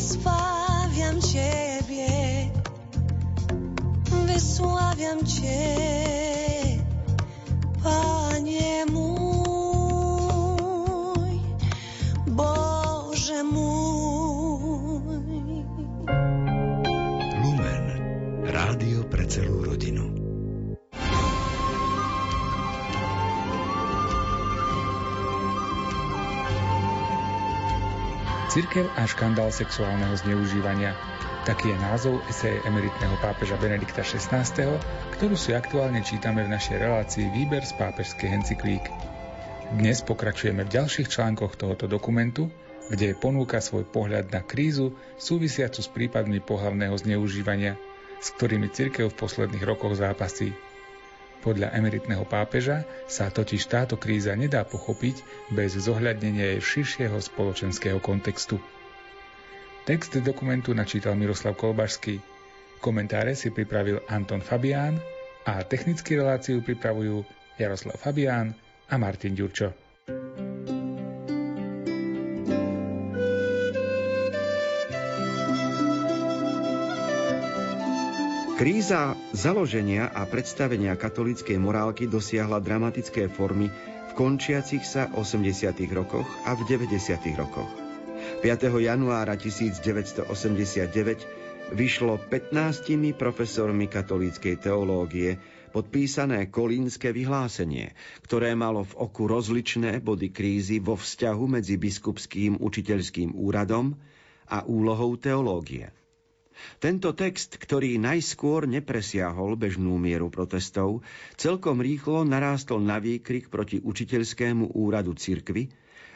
wysławiam Ciebie, wysławiam Cię, Cirkev a škandál sexuálneho zneužívania. Taký je názov eseje emeritného pápeža Benedikta XVI, ktorú si aktuálne čítame v našej relácii Výber z pápežských encyklík. Dnes pokračujeme v ďalších článkoch tohoto dokumentu, kde ponúka svoj pohľad na krízu súvisiacu s prípadmi pohlavného zneužívania, s ktorými cirkev v posledných rokoch zápasí. Podľa emeritného pápeža sa totiž táto kríza nedá pochopiť bez zohľadnenia jej širšieho spoločenského kontextu. Text dokumentu načítal Miroslav Kolbašský, komentáre si pripravil Anton Fabián a technickú reláciu pripravujú Jaroslav Fabián a Martin Ďurčo. Kríza založenia a predstavenia katolíckej morálky dosiahla dramatické formy v končiacich sa 80. rokoch a v 90. rokoch. 5. januára 1989 vyšlo 15 profesormi katolíckej teológie podpísané kolínske vyhlásenie, ktoré malo v oku rozličné body krízy vo vzťahu medzi biskupským učiteľským úradom a úlohou teológie. Tento text, ktorý najskôr nepresiahol bežnú mieru protestov, celkom rýchlo narástol na výkrik proti učiteľskému úradu cirkvy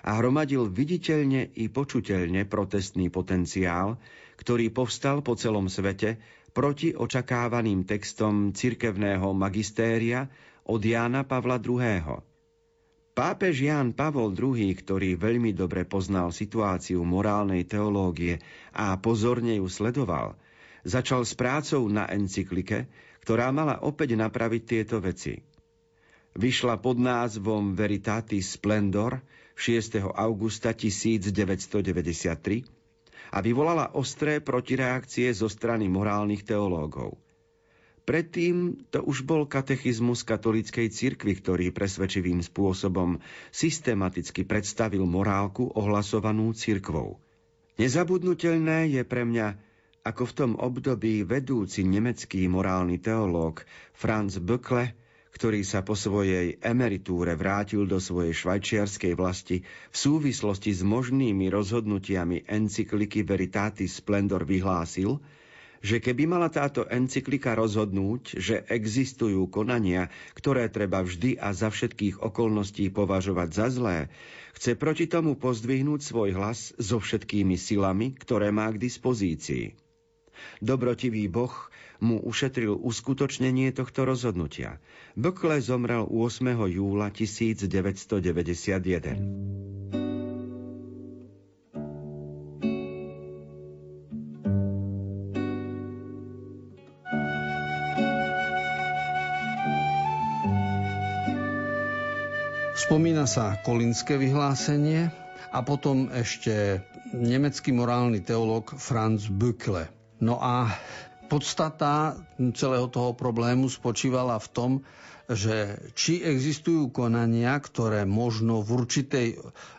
a hromadil viditeľne i počuteľne protestný potenciál, ktorý povstal po celom svete proti očakávaným textom cirkevného magistéria od Jána Pavla II. Pápež Ján Pavol II, ktorý veľmi dobre poznal situáciu morálnej teológie a pozorne ju sledoval, začal s prácou na encyklike, ktorá mala opäť napraviť tieto veci. Vyšla pod názvom Veritatis Splendor 6. augusta 1993 a vyvolala ostré protireakcie zo strany morálnych teológov. Predtým to už bol katechizmus katolíckej cirkvi, ktorý presvedčivým spôsobom systematicky predstavil morálku ohlasovanú cirkvou. Nezabudnutelné je pre mňa, ako v tom období vedúci nemecký morálny teológ Franz Böckle, ktorý sa po svojej emeritúre vrátil do svojej švajčiarskej vlasti v súvislosti s možnými rozhodnutiami encykliky Veritatis Splendor vyhlásil – že keby mala táto encyklika rozhodnúť, že existujú konania, ktoré treba vždy a za všetkých okolností považovať za zlé, chce proti tomu pozdvihnúť svoj hlas so všetkými silami, ktoré má k dispozícii. Dobrotivý Boh mu ušetril uskutočnenie tohto rozhodnutia. Bökle zomrel 8. júla 1991. Spomína sa kolinské vyhlásenie a potom ešte nemecký morálny teológ Franz Bückle. No a podstata celého toho problému spočívala v tom, že či existujú konania, ktoré možno v určitej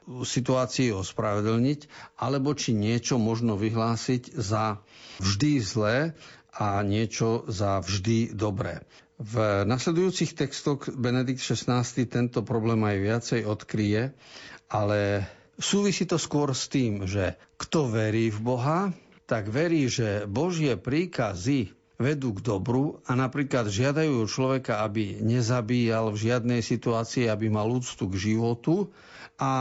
situácii ospravedlniť, alebo či niečo možno vyhlásiť za vždy zlé a niečo za vždy dobré. V nasledujúcich textoch Benedikt XVI tento problém aj viacej odkryje, ale súvisí to skôr s tým, že kto verí v Boha, tak verí, že Božie príkazy vedú k dobru a napríklad žiadajú človeka, aby nezabíjal v žiadnej situácii, aby mal úctu k životu. A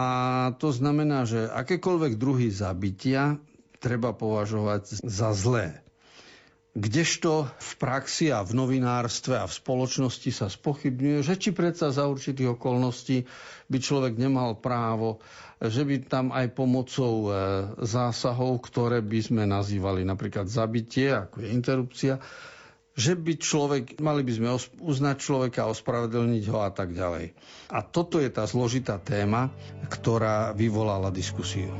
to znamená, že akékoľvek druhy zabitia treba považovať za zlé. Kdežto v praxi a v novinárstve a v spoločnosti sa spochybňuje, že či predsa za určitých okolností by človek nemal právo, že by tam aj pomocou e, zásahov, ktoré by sme nazývali napríklad zabitie, ako je interrupcia, že by človek, mali by sme uznať človeka, ospravedlniť ho a tak ďalej. A toto je tá zložitá téma, ktorá vyvolala diskusiu.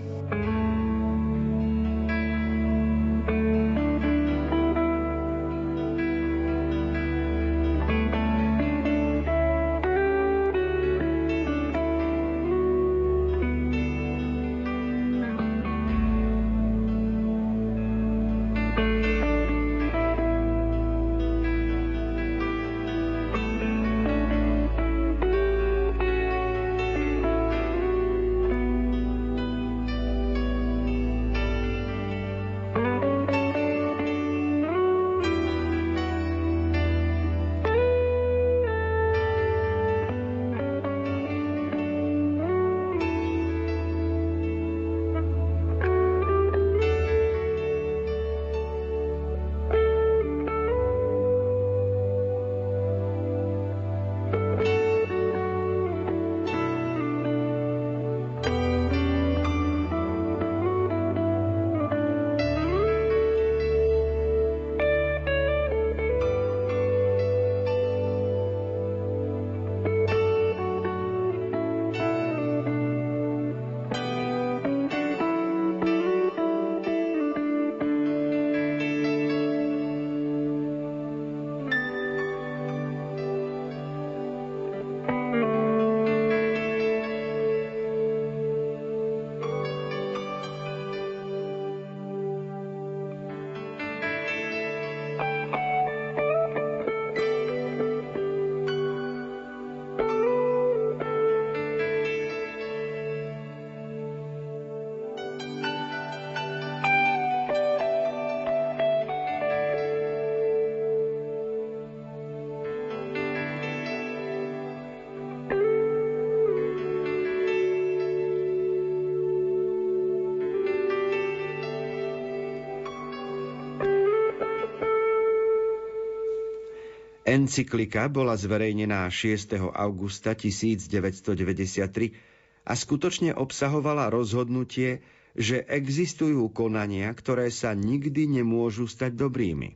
Encyklika bola zverejnená 6. augusta 1993 a skutočne obsahovala rozhodnutie, že existujú konania, ktoré sa nikdy nemôžu stať dobrými.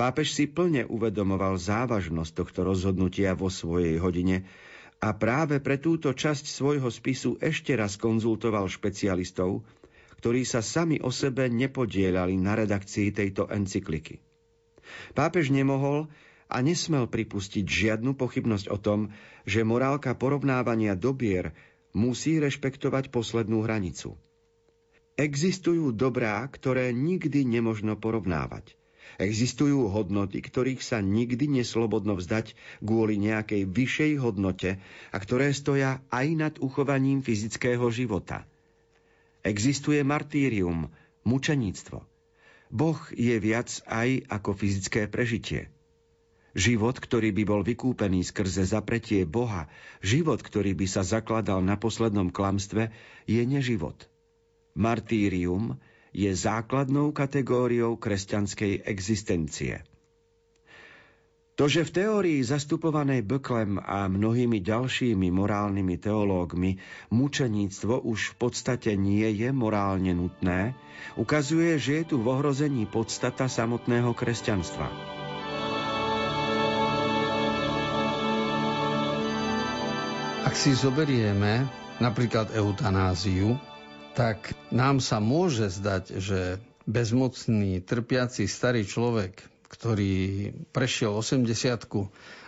Pápež si plne uvedomoval závažnosť tohto rozhodnutia vo svojej hodine a práve pre túto časť svojho spisu ešte raz konzultoval špecialistov, ktorí sa sami o sebe nepodielali na redakcii tejto encykliky. Pápež nemohol a nesmel pripustiť žiadnu pochybnosť o tom, že morálka porovnávania dobier musí rešpektovať poslednú hranicu. Existujú dobrá, ktoré nikdy nemožno porovnávať – Existujú hodnoty, ktorých sa nikdy neslobodno vzdať kvôli nejakej vyššej hodnote a ktoré stoja aj nad uchovaním fyzického života. Existuje martýrium, mučeníctvo. Boh je viac aj ako fyzické prežitie. Život, ktorý by bol vykúpený skrze zapretie Boha, život, ktorý by sa zakladal na poslednom klamstve, je neživot. Martýrium je základnou kategóriou kresťanskej existencie. To, že v teórii zastupovanej Böklem a mnohými ďalšími morálnymi teológmi mučeníctvo už v podstate nie je morálne nutné, ukazuje, že je tu v ohrození podstata samotného kresťanstva. Ak si zoberieme napríklad eutanáziu, tak nám sa môže zdať, že bezmocný, trpiaci starý človek, ktorý prešiel 80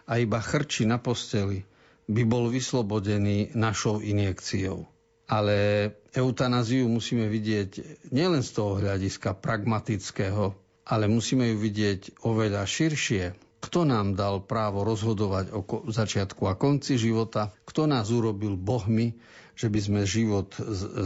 a iba chrčí na posteli, by bol vyslobodený našou injekciou. Ale eutanáziu musíme vidieť nielen z toho hľadiska pragmatického, ale musíme ju vidieť oveľa širšie. Kto nám dal právo rozhodovať o začiatku a konci života? Kto nás urobil bohmi? že by sme život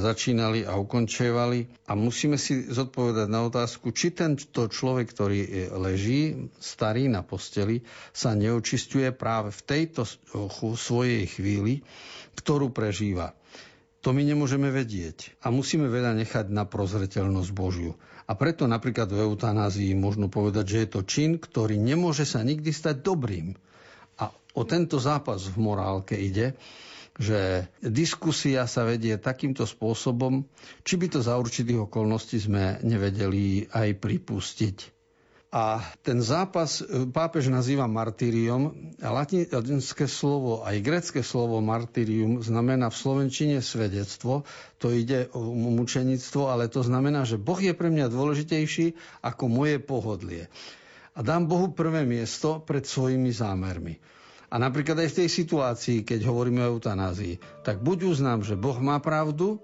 začínali a ukončievali. A musíme si zodpovedať na otázku, či tento človek, ktorý leží starý na posteli, sa neočistuje práve v tejto svojej chvíli, ktorú prežíva. To my nemôžeme vedieť a musíme veľa nechať na prozreteľnosť Božiu. A preto napríklad v eutanázii možno povedať, že je to čin, ktorý nemôže sa nikdy stať dobrým. A o tento zápas v morálke ide, že diskusia sa vedie takýmto spôsobom, či by to za určitých okolností sme nevedeli aj pripustiť. A ten zápas e, pápež nazýva martyrium. Latinské slovo, aj grecké slovo martyrium znamená v slovenčine svedectvo. To ide o mučenictvo, ale to znamená, že Boh je pre mňa dôležitejší ako moje pohodlie. A dám Bohu prvé miesto pred svojimi zámermi. A napríklad aj v tej situácii, keď hovoríme o eutanázii, tak buď uznám, že Boh má pravdu,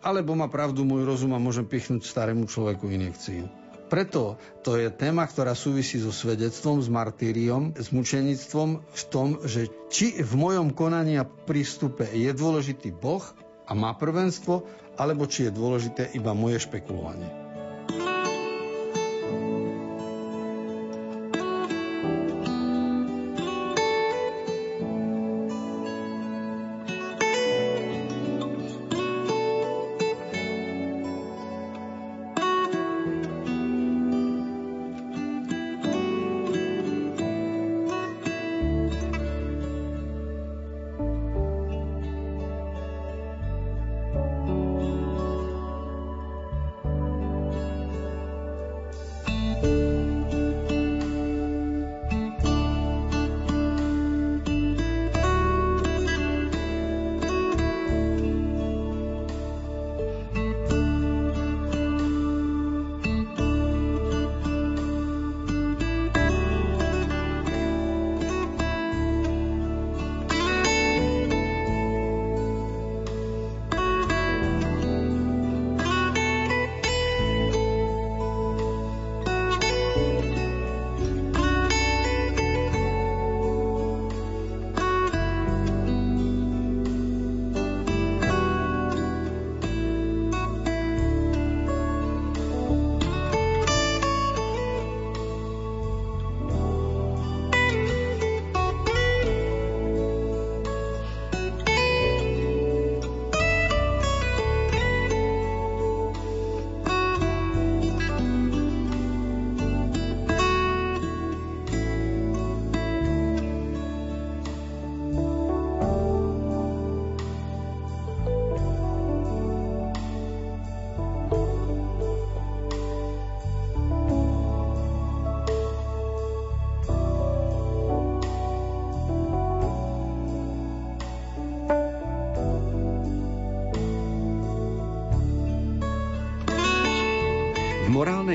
alebo má pravdu môj rozum a môžem pichnúť starému človeku injekciu. Preto to je téma, ktorá súvisí so svedectvom, s martýriom, s mučenictvom v tom, že či v mojom konaní a prístupe je dôležitý Boh a má prvenstvo, alebo či je dôležité iba moje špekulovanie.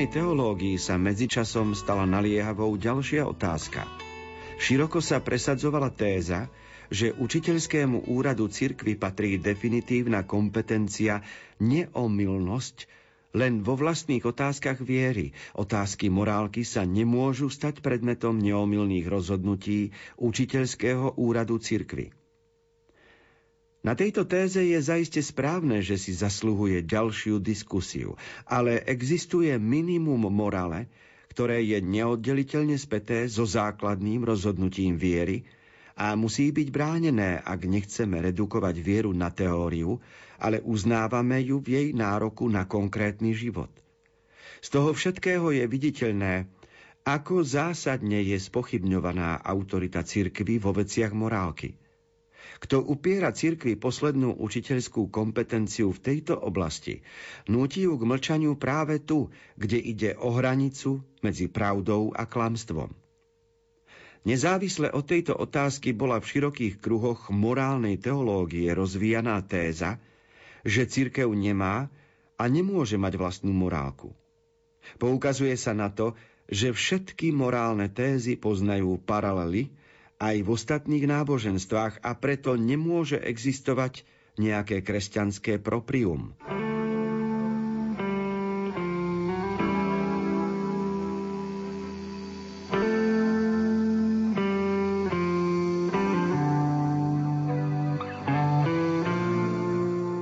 Morálnej teológii sa medzičasom stala naliehavou ďalšia otázka. Široko sa presadzovala téza, že učiteľskému úradu cirkvy patrí definitívna kompetencia neomilnosť len vo vlastných otázkach viery. Otázky morálky sa nemôžu stať predmetom neomilných rozhodnutí učiteľského úradu cirkvy. Na tejto téze je zaiste správne, že si zasluhuje ďalšiu diskusiu, ale existuje minimum morale, ktoré je neoddeliteľne späté so základným rozhodnutím viery a musí byť bránené, ak nechceme redukovať vieru na teóriu, ale uznávame ju v jej nároku na konkrétny život. Z toho všetkého je viditeľné, ako zásadne je spochybňovaná autorita cirkvy vo veciach morálky – kto upiera cirkvi poslednú učiteľskú kompetenciu v tejto oblasti, núti ju k mlčaniu práve tu, kde ide o hranicu medzi pravdou a klamstvom. Nezávisle od tejto otázky bola v širokých kruhoch morálnej teológie rozvíjaná téza, že cirkev nemá a nemôže mať vlastnú morálku. Poukazuje sa na to, že všetky morálne tézy poznajú paralely aj v ostatných náboženstvách a preto nemôže existovať nejaké kresťanské proprium.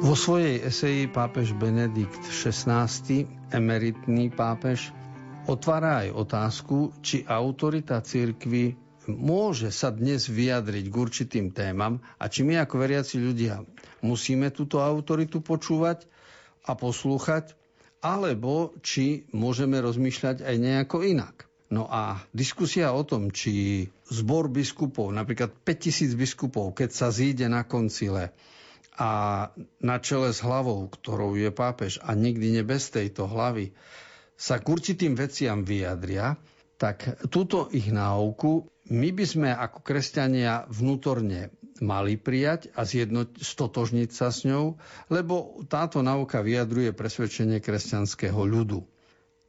Vo svojej eseji pápež Benedikt XVI, emeritný pápež, otvára aj otázku, či autorita cirkvy môže sa dnes vyjadriť k určitým témam a či my ako veriaci ľudia musíme túto autoritu počúvať a poslúchať, alebo či môžeme rozmýšľať aj nejako inak. No a diskusia o tom, či zbor biskupov, napríklad 5000 biskupov, keď sa zíde na koncile a na čele s hlavou, ktorou je pápež a nikdy ne bez tejto hlavy, sa k určitým veciam vyjadria, tak túto ich náuku my by sme ako kresťania vnútorne mali prijať a zjednoť, stotožniť sa s ňou, lebo táto nauka vyjadruje presvedčenie kresťanského ľudu.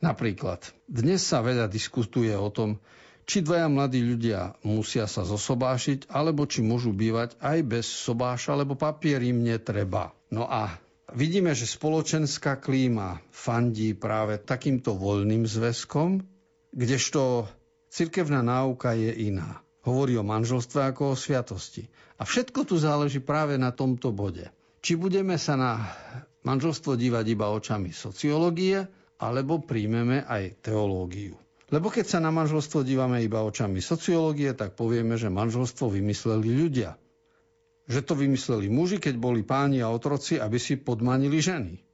Napríklad, dnes sa veľa diskutuje o tom, či dvaja mladí ľudia musia sa zosobášiť, alebo či môžu bývať aj bez sobáša, lebo papier im netreba. No a vidíme, že spoločenská klíma fandí práve takýmto voľným zväzkom, kdežto Cirkevná náuka je iná. Hovorí o manželstve ako o sviatosti. A všetko tu záleží práve na tomto bode. Či budeme sa na manželstvo dívať iba očami sociológie, alebo príjmeme aj teológiu. Lebo keď sa na manželstvo dívame iba očami sociológie, tak povieme, že manželstvo vymysleli ľudia. Že to vymysleli muži, keď boli páni a otroci, aby si podmanili ženy.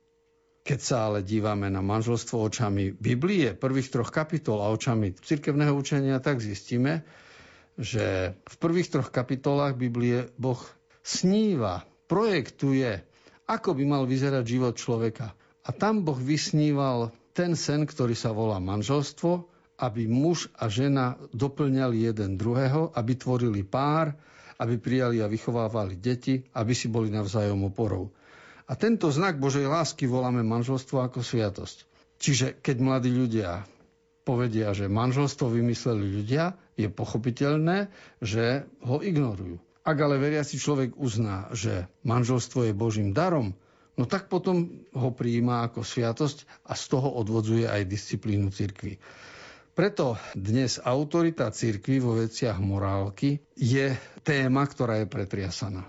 Keď sa ale dívame na manželstvo očami Biblie, prvých troch kapitol a očami cirkevného učenia, tak zistíme, že v prvých troch kapitolách Biblie Boh sníva, projektuje, ako by mal vyzerať život človeka. A tam Boh vysníval ten sen, ktorý sa volá manželstvo, aby muž a žena doplňali jeden druhého, aby tvorili pár, aby prijali a vychovávali deti, aby si boli navzájom oporou. A tento znak Božej lásky voláme manželstvo ako sviatosť. Čiže keď mladí ľudia povedia, že manželstvo vymysleli ľudia, je pochopiteľné, že ho ignorujú. Ak ale veriaci človek uzná, že manželstvo je Božím darom, no tak potom ho prijíma ako sviatosť a z toho odvodzuje aj disciplínu cirkvi. Preto dnes autorita cirkvi vo veciach morálky je téma, ktorá je pretriasaná.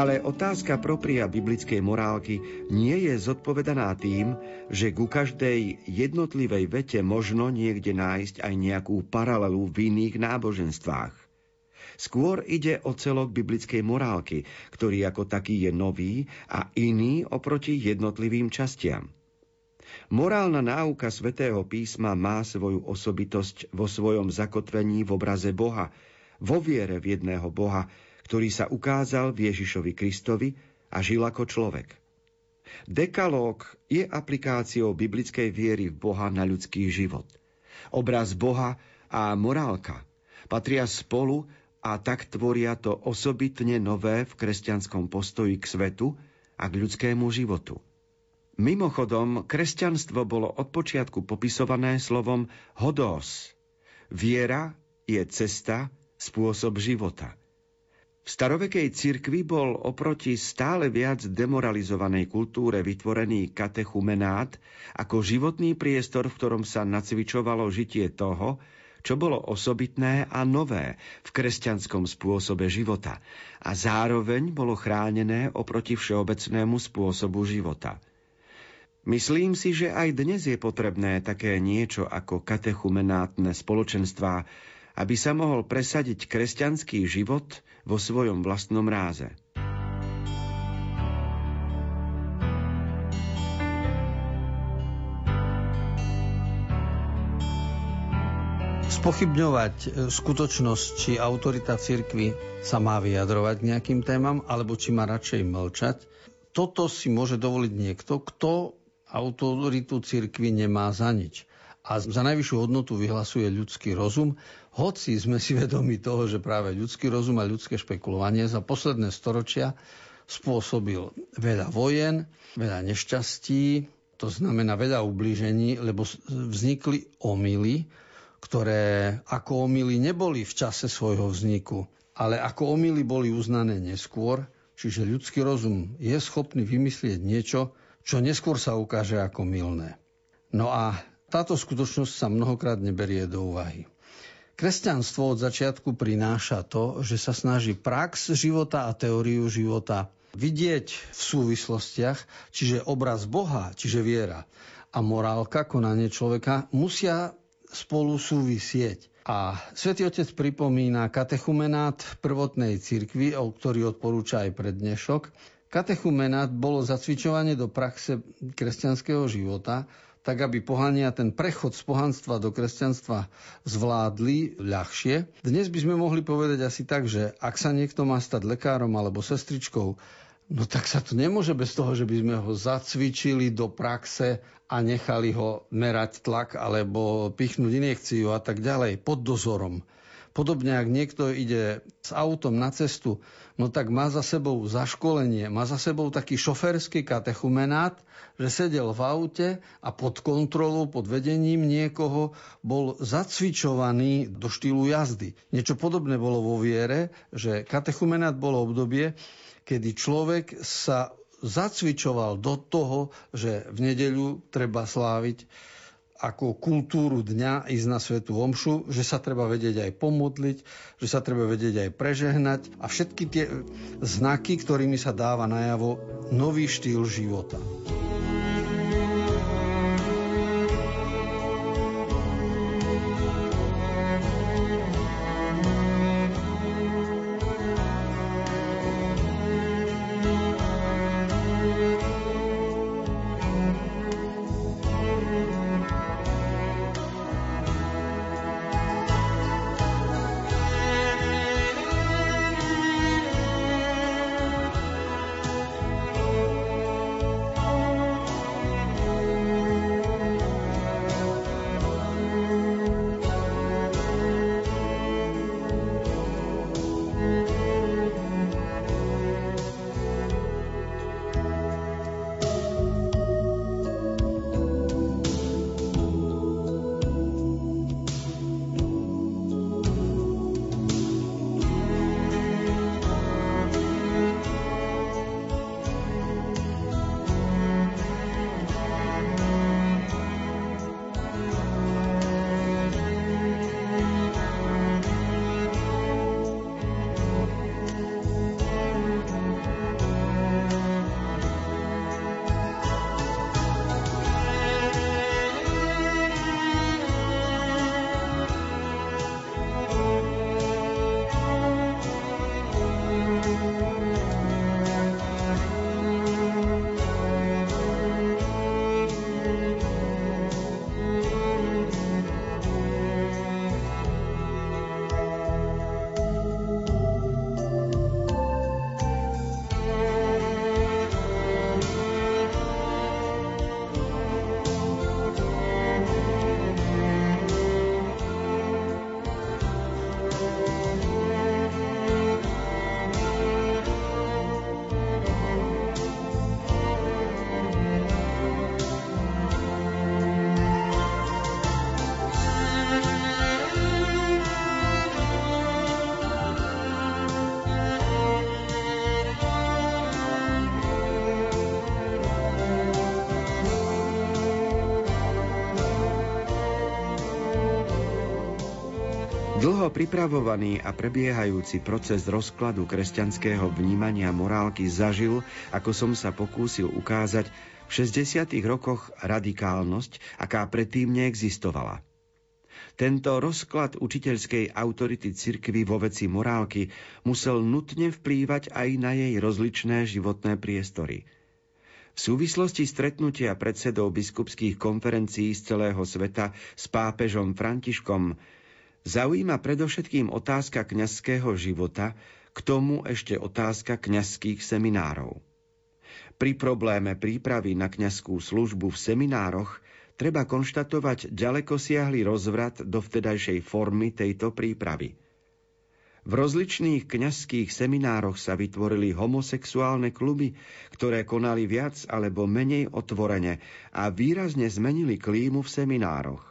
Ale otázka propria biblickej morálky nie je zodpovedaná tým, že ku každej jednotlivej vete možno niekde nájsť aj nejakú paralelu v iných náboženstvách. Skôr ide o celok biblickej morálky, ktorý ako taký je nový a iný oproti jednotlivým častiam. Morálna náuka svätého písma má svoju osobitosť vo svojom zakotvení v obraze Boha, vo viere v jedného Boha, ktorý sa ukázal v Ježišovi Kristovi a žil ako človek. Dekalóg je aplikáciou biblickej viery v Boha na ľudský život. Obraz Boha a morálka patria spolu a tak tvoria to osobitne nové v kresťanskom postoji k svetu a k ľudskému životu. Mimochodom, kresťanstvo bolo od počiatku popisované slovom hodós. Viera je cesta, spôsob života. Starovekej cirkvi bol oproti stále viac demoralizovanej kultúre vytvorený katechumenát ako životný priestor, v ktorom sa nacvičovalo žitie toho, čo bolo osobitné a nové v kresťanskom spôsobe života a zároveň bolo chránené oproti všeobecnému spôsobu života. Myslím si, že aj dnes je potrebné také niečo ako katechumenátne spoločenstvá, aby sa mohol presadiť kresťanský život vo svojom vlastnom ráze. Spochybňovať e, skutočnosť, či autorita cirkvy sa má vyjadrovať nejakým témam, alebo či má radšej mlčať, toto si môže dovoliť niekto, kto autoritu cirkvy nemá za nič a za najvyššiu hodnotu vyhlasuje ľudský rozum, hoci sme si vedomi toho, že práve ľudský rozum a ľudské špekulovanie za posledné storočia spôsobil veľa vojen, veľa nešťastí, to znamená veľa ublížení, lebo vznikli omily, ktoré ako omily neboli v čase svojho vzniku, ale ako omily boli uznané neskôr, čiže ľudský rozum je schopný vymyslieť niečo, čo neskôr sa ukáže ako milné. No a táto skutočnosť sa mnohokrát neberie do úvahy. Kresťanstvo od začiatku prináša to, že sa snaží prax života a teóriu života vidieť v súvislostiach, čiže obraz Boha, čiže viera a morálka, konanie človeka musia spolu súvisieť. A svätý Otec pripomína katechumenát prvotnej cirkvi, o ktorý odporúča aj prednešok. Katechumenát bolo zacvičovanie do praxe kresťanského života, tak aby pohania ten prechod z pohanstva do kresťanstva zvládli ľahšie. Dnes by sme mohli povedať asi tak, že ak sa niekto má stať lekárom alebo sestričkou, no tak sa to nemôže bez toho, že by sme ho zacvičili do praxe a nechali ho merať tlak alebo pichnúť injekciu a tak ďalej pod dozorom. Podobne, ak niekto ide s autom na cestu, no tak má za sebou zaškolenie, má za sebou taký šoferský katechumenát, že sedel v aute a pod kontrolou, pod vedením niekoho bol zacvičovaný do štýlu jazdy. Niečo podobné bolo vo viere, že katechumenát bolo obdobie, kedy človek sa zacvičoval do toho, že v nedeľu treba sláviť ako kultúru dňa ísť na svetú omšu, že sa treba vedieť aj pomodliť, že sa treba vedieť aj prežehnať a všetky tie znaky, ktorými sa dáva najavo nový štýl života. Dlho pripravovaný a prebiehajúci proces rozkladu kresťanského vnímania morálky zažil, ako som sa pokúsil ukázať, v 60. rokoch radikálnosť, aká predtým neexistovala. Tento rozklad učiteľskej autority cirkvy vo veci morálky musel nutne vplývať aj na jej rozličné životné priestory. V súvislosti stretnutia predsedov biskupských konferencií z celého sveta s pápežom Františkom Zaujíma predovšetkým otázka kňazského života, k tomu ešte otázka kňazských seminárov. Pri probléme prípravy na kňazskú službu v seminároch treba konštatovať ďaleko siahly rozvrat do vtedajšej formy tejto prípravy. V rozličných kňazských seminároch sa vytvorili homosexuálne kluby, ktoré konali viac alebo menej otvorene a výrazne zmenili klímu v seminároch.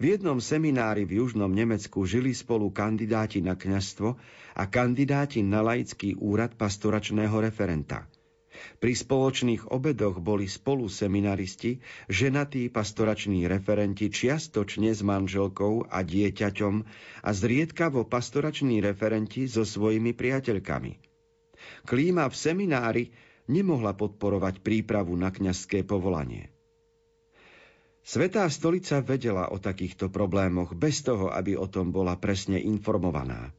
V jednom seminári v južnom Nemecku žili spolu kandidáti na kňastvo a kandidáti na laický úrad pastoračného referenta. Pri spoločných obedoch boli spolu seminaristi, ženatí pastorační referenti čiastočne s manželkou a dieťaťom a zriedkavo pastorační referenti so svojimi priateľkami. Klíma v seminári nemohla podporovať prípravu na kňazské povolanie. Svetá stolica vedela o takýchto problémoch bez toho, aby o tom bola presne informovaná.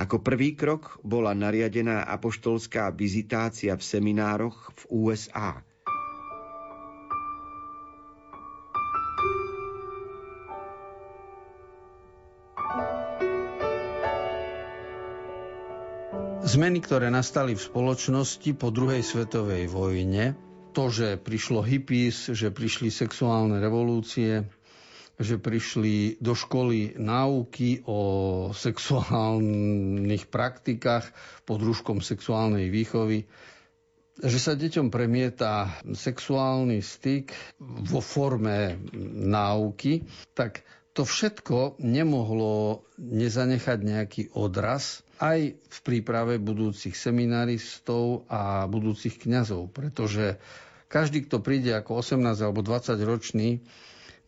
Ako prvý krok bola nariadená apoštolská vizitácia v seminároch v USA. Zmeny, ktoré nastali v spoločnosti po druhej svetovej vojne, to, že prišlo hippies, že prišli sexuálne revolúcie, že prišli do školy náuky o sexuálnych praktikách pod rúškom sexuálnej výchovy, že sa deťom premieta sexuálny styk vo forme náuky, tak to všetko nemohlo nezanechať nejaký odraz aj v príprave budúcich seminaristov a budúcich kňazov, pretože každý, kto príde ako 18 alebo 20 ročný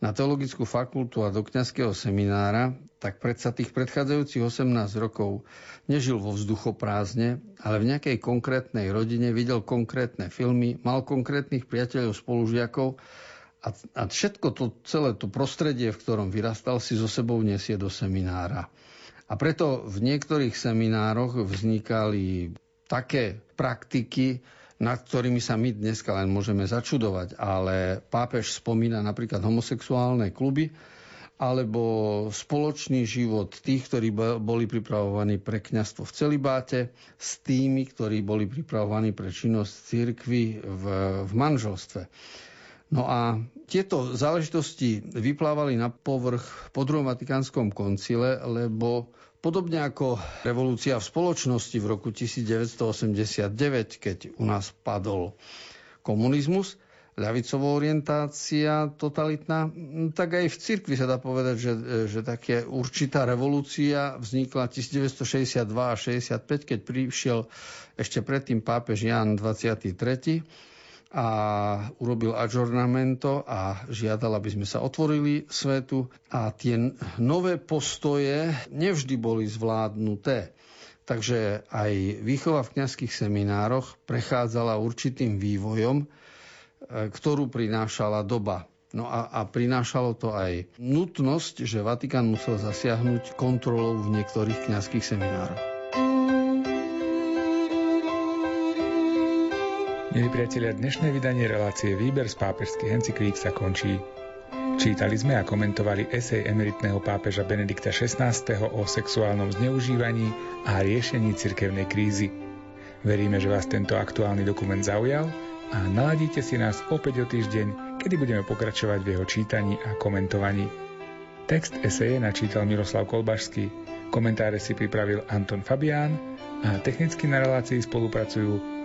na teologickú fakultu a do kňazského seminára, tak predsa tých predchádzajúcich 18 rokov nežil vo vzduchoprázdne, ale v nejakej konkrétnej rodine videl konkrétne filmy, mal konkrétnych priateľov, spolužiakov a, a všetko to, celé to prostredie, v ktorom vyrastal, si so sebou nesie do seminára. A preto v niektorých seminároch vznikali také praktiky, nad ktorými sa my dneska len môžeme začudovať. Ale pápež spomína napríklad homosexuálne kluby, alebo spoločný život tých, ktorí boli pripravovaní pre kňastvo v celibáte, s tými, ktorí boli pripravovaní pre činnosť cirkvy v, v manželstve. No a tieto záležitosti vyplávali na povrch po druhom Vatikánskom koncile, lebo podobne ako revolúcia v spoločnosti v roku 1989, keď u nás padol komunizmus, ľavicová orientácia totalitná, tak aj v cirkvi sa dá povedať, že, že také určitá revolúcia vznikla 1962 a 65, keď prišiel ešte predtým pápež Jan 23 a urobil adžornamento a žiadal, aby sme sa otvorili svetu a tie nové postoje nevždy boli zvládnuté. Takže aj výchova v kňazských seminároch prechádzala určitým vývojom, e, ktorú prinášala doba. No a, a prinášalo to aj nutnosť, že Vatikán musel zasiahnuť kontrolou v niektorých kňazských seminároch. Milí priatelia, dnešné vydanie relácie Výber z pápežských encyklík sa končí. Čítali sme a komentovali esej emeritného pápeža Benedikta XVI. o sexuálnom zneužívaní a riešení cirkevnej krízy. Veríme, že vás tento aktuálny dokument zaujal a naladíte si nás opäť o týždeň, kedy budeme pokračovať v jeho čítaní a komentovaní. Text eseje načítal Miroslav Kolbašský, komentáre si pripravil Anton Fabián a technicky na relácii spolupracujú